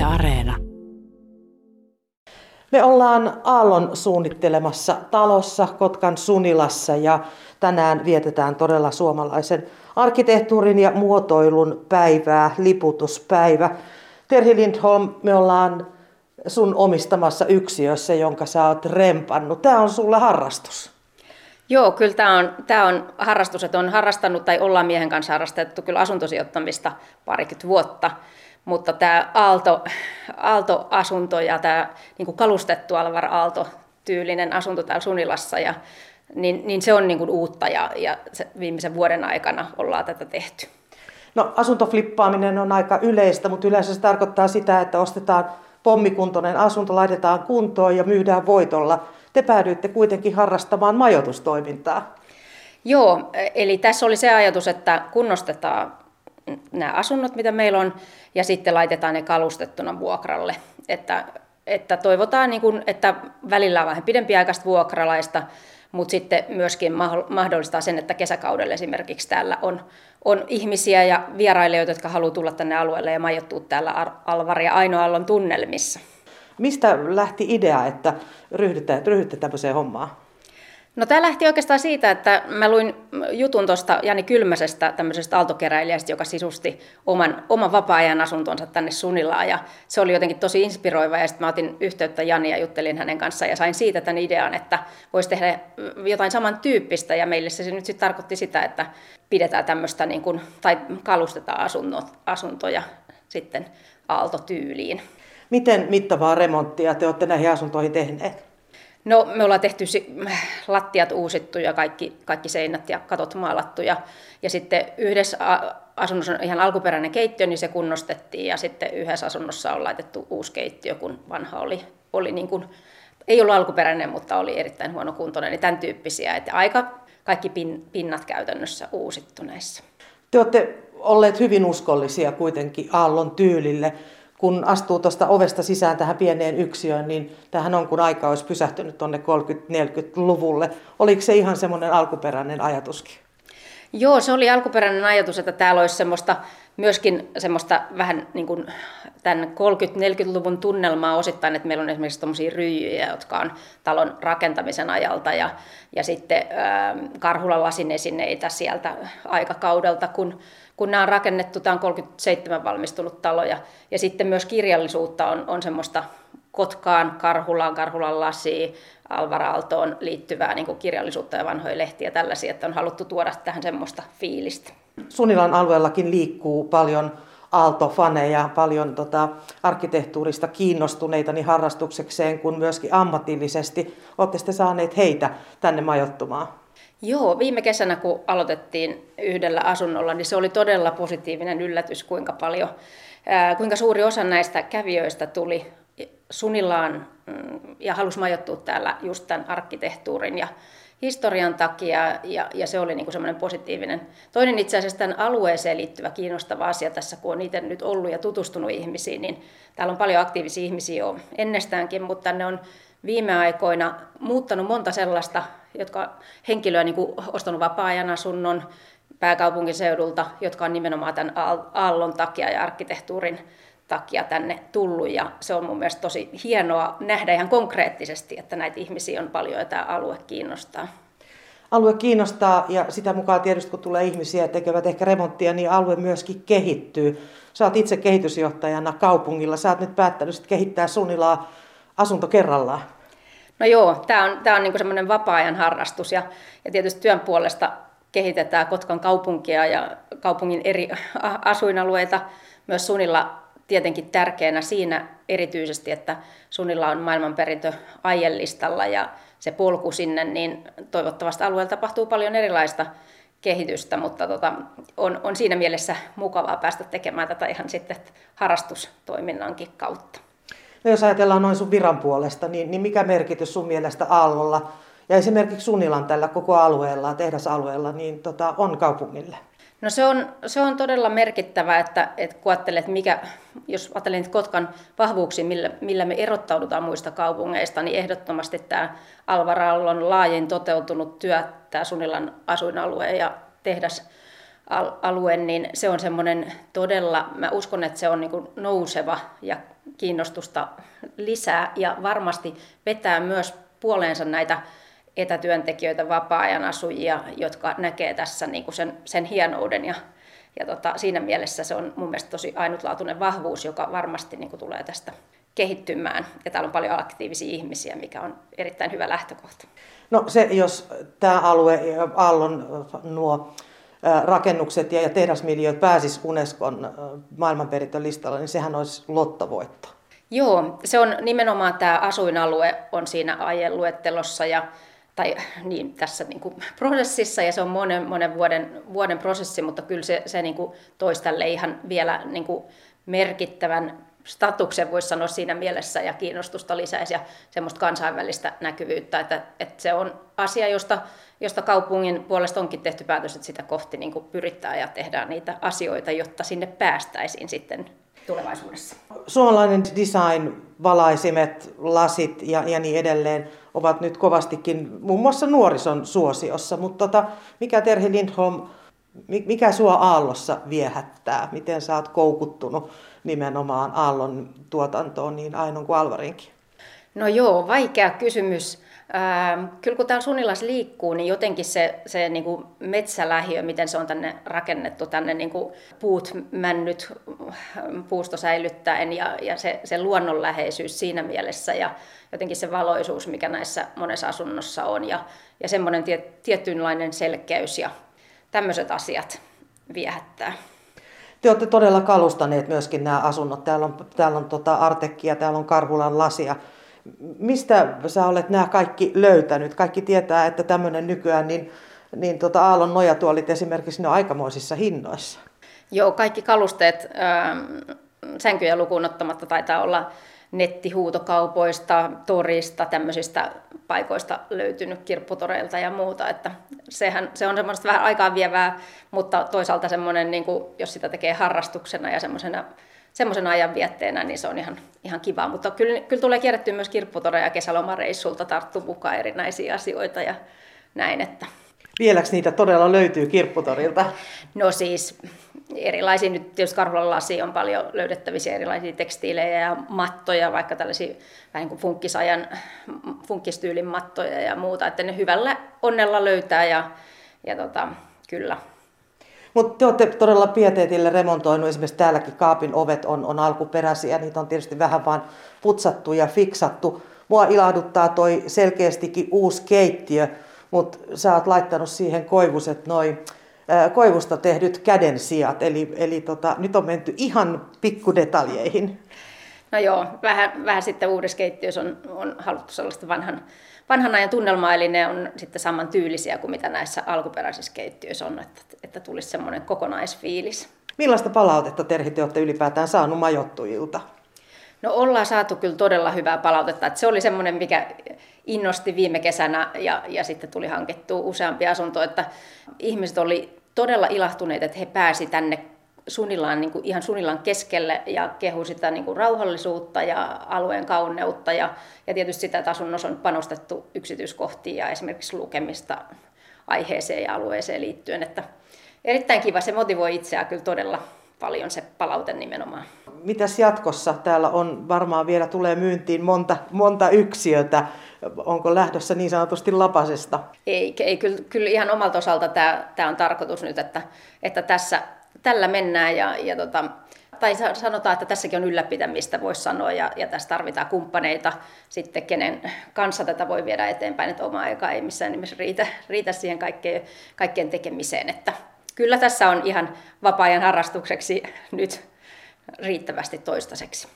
Yle Areena. Me ollaan Aallon suunnittelemassa talossa Kotkan Sunilassa ja tänään vietetään todella suomalaisen arkkitehtuurin ja muotoilun päivää, liputuspäivä. Terhi Lindholm, me ollaan sun omistamassa yksiössä, jonka sä oot rempannut. Tämä on sulle harrastus. Joo, kyllä tämä on, tämä on harrastus, että on harrastanut tai ollaan miehen kanssa harrastettu kyllä asuntosijoittamista parikymmentä vuotta. Mutta tämä Aalto, Aalto-asunto ja tämä niin kuin kalustettu Alvar Aalto-tyylinen asunto täällä Sunilassa, ja, niin, niin se on niin kuin uutta ja, ja se viimeisen vuoden aikana ollaan tätä tehty. No asuntoflippaaminen on aika yleistä, mutta yleensä se tarkoittaa sitä, että ostetaan pommikuntoinen asunto, laitetaan kuntoon ja myydään voitolla. Te päädyitte kuitenkin harrastamaan majoitustoimintaa. Joo, eli tässä oli se ajatus, että kunnostetaan nämä asunnot, mitä meillä on, ja sitten laitetaan ne kalustettuna vuokralle. Että, että toivotaan, niin kuin, että välillä on vähän pidempiaikaista vuokralaista, mutta sitten myöskin mahdollistaa sen, että kesäkaudella esimerkiksi täällä on, on ihmisiä ja vierailijoita, jotka haluavat tulla tänne alueelle ja majoittua täällä Alvar ja Ainoallon tunnelmissa. Mistä lähti idea, että ryhdytte, ryhdytte tämmöiseen hommaan? No tämä lähti oikeastaan siitä, että mä luin jutun tuosta Jani Kylmäsestä, tämmöisestä aaltokeräilijästä, joka sisusti oman, oman vapaa-ajan asuntonsa tänne Sunilaan. Ja se oli jotenkin tosi inspiroiva ja sitten mä otin yhteyttä Jani ja juttelin hänen kanssaan ja sain siitä tämän idean, että voisi tehdä jotain samantyyppistä. Ja meille se nyt sitten tarkoitti sitä, että pidetään tämmöistä niin kuin, tai kalustetaan asunnot, asuntoja sitten aaltotyyliin. Miten mittavaa remonttia te olette näihin asuntoihin tehneet? No me ollaan tehty lattiat uusittu ja kaikki, kaikki seinät ja katot maalattu ja, ja sitten yhdessä asunnossa on ihan alkuperäinen keittiö, niin se kunnostettiin ja sitten yhdessä asunnossa on laitettu uusi keittiö, kun vanha oli, oli niin kuin, ei ollut alkuperäinen, mutta oli erittäin huono kuntoinen, niin tämän tyyppisiä, että aika kaikki pin, pinnat käytännössä uusittu näissä. Te olette olleet hyvin uskollisia kuitenkin Aallon tyylille kun astuu tuosta ovesta sisään tähän pieneen yksiöön, niin tähän on kun aika olisi pysähtynyt tuonne 30-40-luvulle. Oliko se ihan semmoinen alkuperäinen ajatuskin? Joo, se oli alkuperäinen ajatus, että täällä olisi semmoista, myöskin semmoista vähän niin kuin tämän 30-40-luvun tunnelmaa osittain, että meillä on esimerkiksi tuommoisia ryijyjä, jotka on talon rakentamisen ajalta ja, ja sitten äh, Karhulan lasinesineitä sieltä aikakaudelta, kun kun nämä on rakennettu, tämä on 37 valmistunut talo, ja, sitten myös kirjallisuutta on, on semmoista Kotkaan, Karhulaan, Karhulan lasiin, Alvaraaltoon liittyvää niin kirjallisuutta ja vanhoja lehtiä ja tällaisia, että on haluttu tuoda tähän semmoista fiilistä. Sunilan alueellakin liikkuu paljon Aalto-faneja, paljon tota, arkkitehtuurista kiinnostuneita niin harrastuksekseen kuin myöskin ammatillisesti. Olette saaneet heitä tänne majoittumaan? Joo, viime kesänä kun aloitettiin yhdellä asunnolla, niin se oli todella positiivinen yllätys, kuinka paljon, kuinka suuri osa näistä kävijöistä tuli Sunillaan mm, ja halusi majoittua täällä just tämän arkkitehtuurin ja historian takia, ja, ja se oli niin semmoinen positiivinen. Toinen itse asiassa tämän alueeseen liittyvä kiinnostava asia tässä, kun on itse nyt ollut ja tutustunut ihmisiin, niin täällä on paljon aktiivisia ihmisiä jo ennestäänkin, mutta ne on viime aikoina muuttanut monta sellaista jotka henkilöä niin kuin ostanut vapaa-ajan asunnon pääkaupunkiseudulta, jotka on nimenomaan tämän aallon takia ja arkkitehtuurin takia tänne tullut. Ja se on mun mielestä tosi hienoa nähdä ihan konkreettisesti, että näitä ihmisiä on paljon ja tämä alue kiinnostaa. Alue kiinnostaa ja sitä mukaan tietysti kun tulee ihmisiä tekevät ehkä remonttia, niin alue myöskin kehittyy. Sä oot itse kehitysjohtajana kaupungilla. Sä oot nyt päättänyt kehittää Sunilaa asunto kerrallaan. No joo, tämä on, tää on niinku semmoinen vapaa-ajan harrastus ja, ja tietysti työn puolesta kehitetään Kotkan kaupunkia ja kaupungin eri asuinalueita. Myös Sunilla tietenkin tärkeänä siinä erityisesti, että Sunilla on maailmanperintö aiellistalla ja se polku sinne, niin toivottavasti alueella tapahtuu paljon erilaista kehitystä, mutta tota, on, on siinä mielessä mukavaa päästä tekemään tätä ihan sitten harrastustoiminnankin kautta. No jos ajatellaan noin sun viran puolesta, niin, niin mikä merkitys sun mielestä Aallolla ja esimerkiksi Sunilan tällä koko alueella, tehdasalueella, niin tota, on kaupungille? No se on, se on todella merkittävä, että, että kun ajattelet, mikä, jos ajattelen Kotkan vahvuuksia, millä, millä me erottaudutaan muista kaupungeista, niin ehdottomasti tämä Alvarallon laajin toteutunut työ, tämä Sunilan asuinalue ja tehdas alue, niin se on semmoinen todella, mä uskon, että se on niin nouseva ja kiinnostusta lisää ja varmasti vetää myös puoleensa näitä etätyöntekijöitä, vapaa-ajan asujia, jotka näkee tässä niin kuin sen, sen hienouden ja, ja tota, siinä mielessä se on mun mielestä tosi ainutlaatuinen vahvuus, joka varmasti niin kuin tulee tästä kehittymään. Ja täällä on paljon aktiivisia ihmisiä, mikä on erittäin hyvä lähtökohta. No se, jos tämä alue, Aallon nuo rakennukset ja tehdasmiljööt pääsis Unescon maailmanperintölistalla, niin sehän olisi lottovoitto. Joo, se on nimenomaan tämä asuinalue on siinä aieluettelossa ja tai niin, tässä niin kuin prosessissa ja se on monen, monen vuoden, vuoden prosessi, mutta kyllä se, se niin kuin toisi tälle ihan vielä niin kuin merkittävän statuksen voisi sanoa siinä mielessä ja kiinnostusta lisäisi ja semmoista kansainvälistä näkyvyyttä, että, että se on asia, josta, josta kaupungin puolesta onkin tehty päätös, että sitä kohti niin kuin pyrittää ja tehdään niitä asioita, jotta sinne päästäisiin sitten tulevaisuudessa. Suomalainen design, valaisimet, lasit ja, ja niin edelleen ovat nyt kovastikin muun muassa nuorison suosiossa, mutta tota, mikä Terhi Lindholm, mikä sua Aallossa viehättää? Miten sä oot koukuttunut nimenomaan Aallon tuotantoon niin Ainon kuin Alvarinkin? No joo, vaikea kysymys. Ähm, kyllä kun täällä Sunilas liikkuu, niin jotenkin se, se niin kuin metsälähiö, miten se on tänne rakennettu, tänne niin kuin puut, männyt, puusto säilyttäen ja, ja se, se luonnonläheisyys siinä mielessä ja jotenkin se valoisuus, mikä näissä monessa asunnossa on ja, ja semmoinen tie, tietynlainen selkeys ja tämmöiset asiat viehättää. Te olette todella kalustaneet myöskin nämä asunnot. Täällä on, täällä on tota Artekkia, täällä on Karhulan lasia. Mistä sä olet nämä kaikki löytänyt? Kaikki tietää, että tämmöinen nykyään, niin, niin tota Aallon nojatuolit esimerkiksi ne on aikamoisissa hinnoissa. Joo, kaikki kalusteet äh, sänkyjä lukuun ottamatta taitaa olla nettihuutokaupoista, torista, tämmöisistä paikoista löytynyt kirpputoreilta ja muuta. Että sehän, se on semmoista vähän aikaa vievää, mutta toisaalta semmoinen, niin kuin, jos sitä tekee harrastuksena ja semmoisena semmoisen ajan vietteenä, niin se on ihan, ihan kiva. Mutta kyllä, kyllä tulee kierrettyä myös kirpputoreja kesälomareissulta, tarttuu mukaan erinäisiä asioita ja näin. Että. Vieläkö niitä todella löytyy kirpputorilta? No siis erilaisia, nyt tietysti Karhulan lasi on paljon löydettävissä erilaisia tekstiilejä ja mattoja, vaikka tällaisia vähän kuin funkkisajan, funkkistyylin mattoja ja muuta, että ne hyvällä onnella löytää ja, ja tota, kyllä. Mutta te olette todella pieteetille remontoinut, esimerkiksi täälläkin kaapin ovet on, on alkuperäisiä, niitä on tietysti vähän vaan putsattu ja fiksattu. Mua ilahduttaa toi selkeästikin uusi keittiö, mutta sä oot laittanut siihen koivuset noin koivusta tehdyt kädensijat, eli, eli tota, nyt on menty ihan pikkudetaljeihin. No joo, vähän, vähän sitten uudessa keittiössä on, on haluttu sellaista vanhan, vanhan ajan tunnelmaa, eli ne on sitten saman tyylisiä kuin mitä näissä alkuperäisissä keittiöissä on, että, että tulisi semmoinen kokonaisfiilis. Millaista palautetta Terhi te olette ylipäätään saanut majoittujilta? No ollaan saatu kyllä todella hyvää palautetta. Että se oli semmoinen, mikä innosti viime kesänä ja, ja sitten tuli hankittua useampi asunto, että ihmiset oli todella ilahtuneet, että he pääsi tänne Sunilaan, niin kuin ihan Sunilan keskelle ja kehu sitä niin kuin rauhallisuutta ja alueen kauneutta ja, ja tietysti sitä, että asunnossa on panostettu yksityiskohtiin ja esimerkiksi lukemista aiheeseen ja alueeseen liittyen. Että erittäin kiva, se motivoi itseään kyllä todella paljon se palaute nimenomaan. Mitäs jatkossa? Täällä on varmaan vielä tulee myyntiin monta, monta yksiötä. Onko lähdössä niin sanotusti lapasesta? Ei, ei kyllä, kyllä ihan omalta osalta tämä, tämä on tarkoitus nyt, että, että tässä, tällä mennään ja, ja tota, tai sanotaan, että tässäkin on ylläpitämistä, voisi sanoa, ja, ja tässä tarvitaan kumppaneita sitten, kenen kanssa tätä voi viedä eteenpäin, että oma aika ei missään nimessä riitä, riitä siihen kaikkeen, kaikkeen tekemiseen, että kyllä tässä on ihan vapaa-ajan harrastukseksi nyt riittävästi toistaiseksi.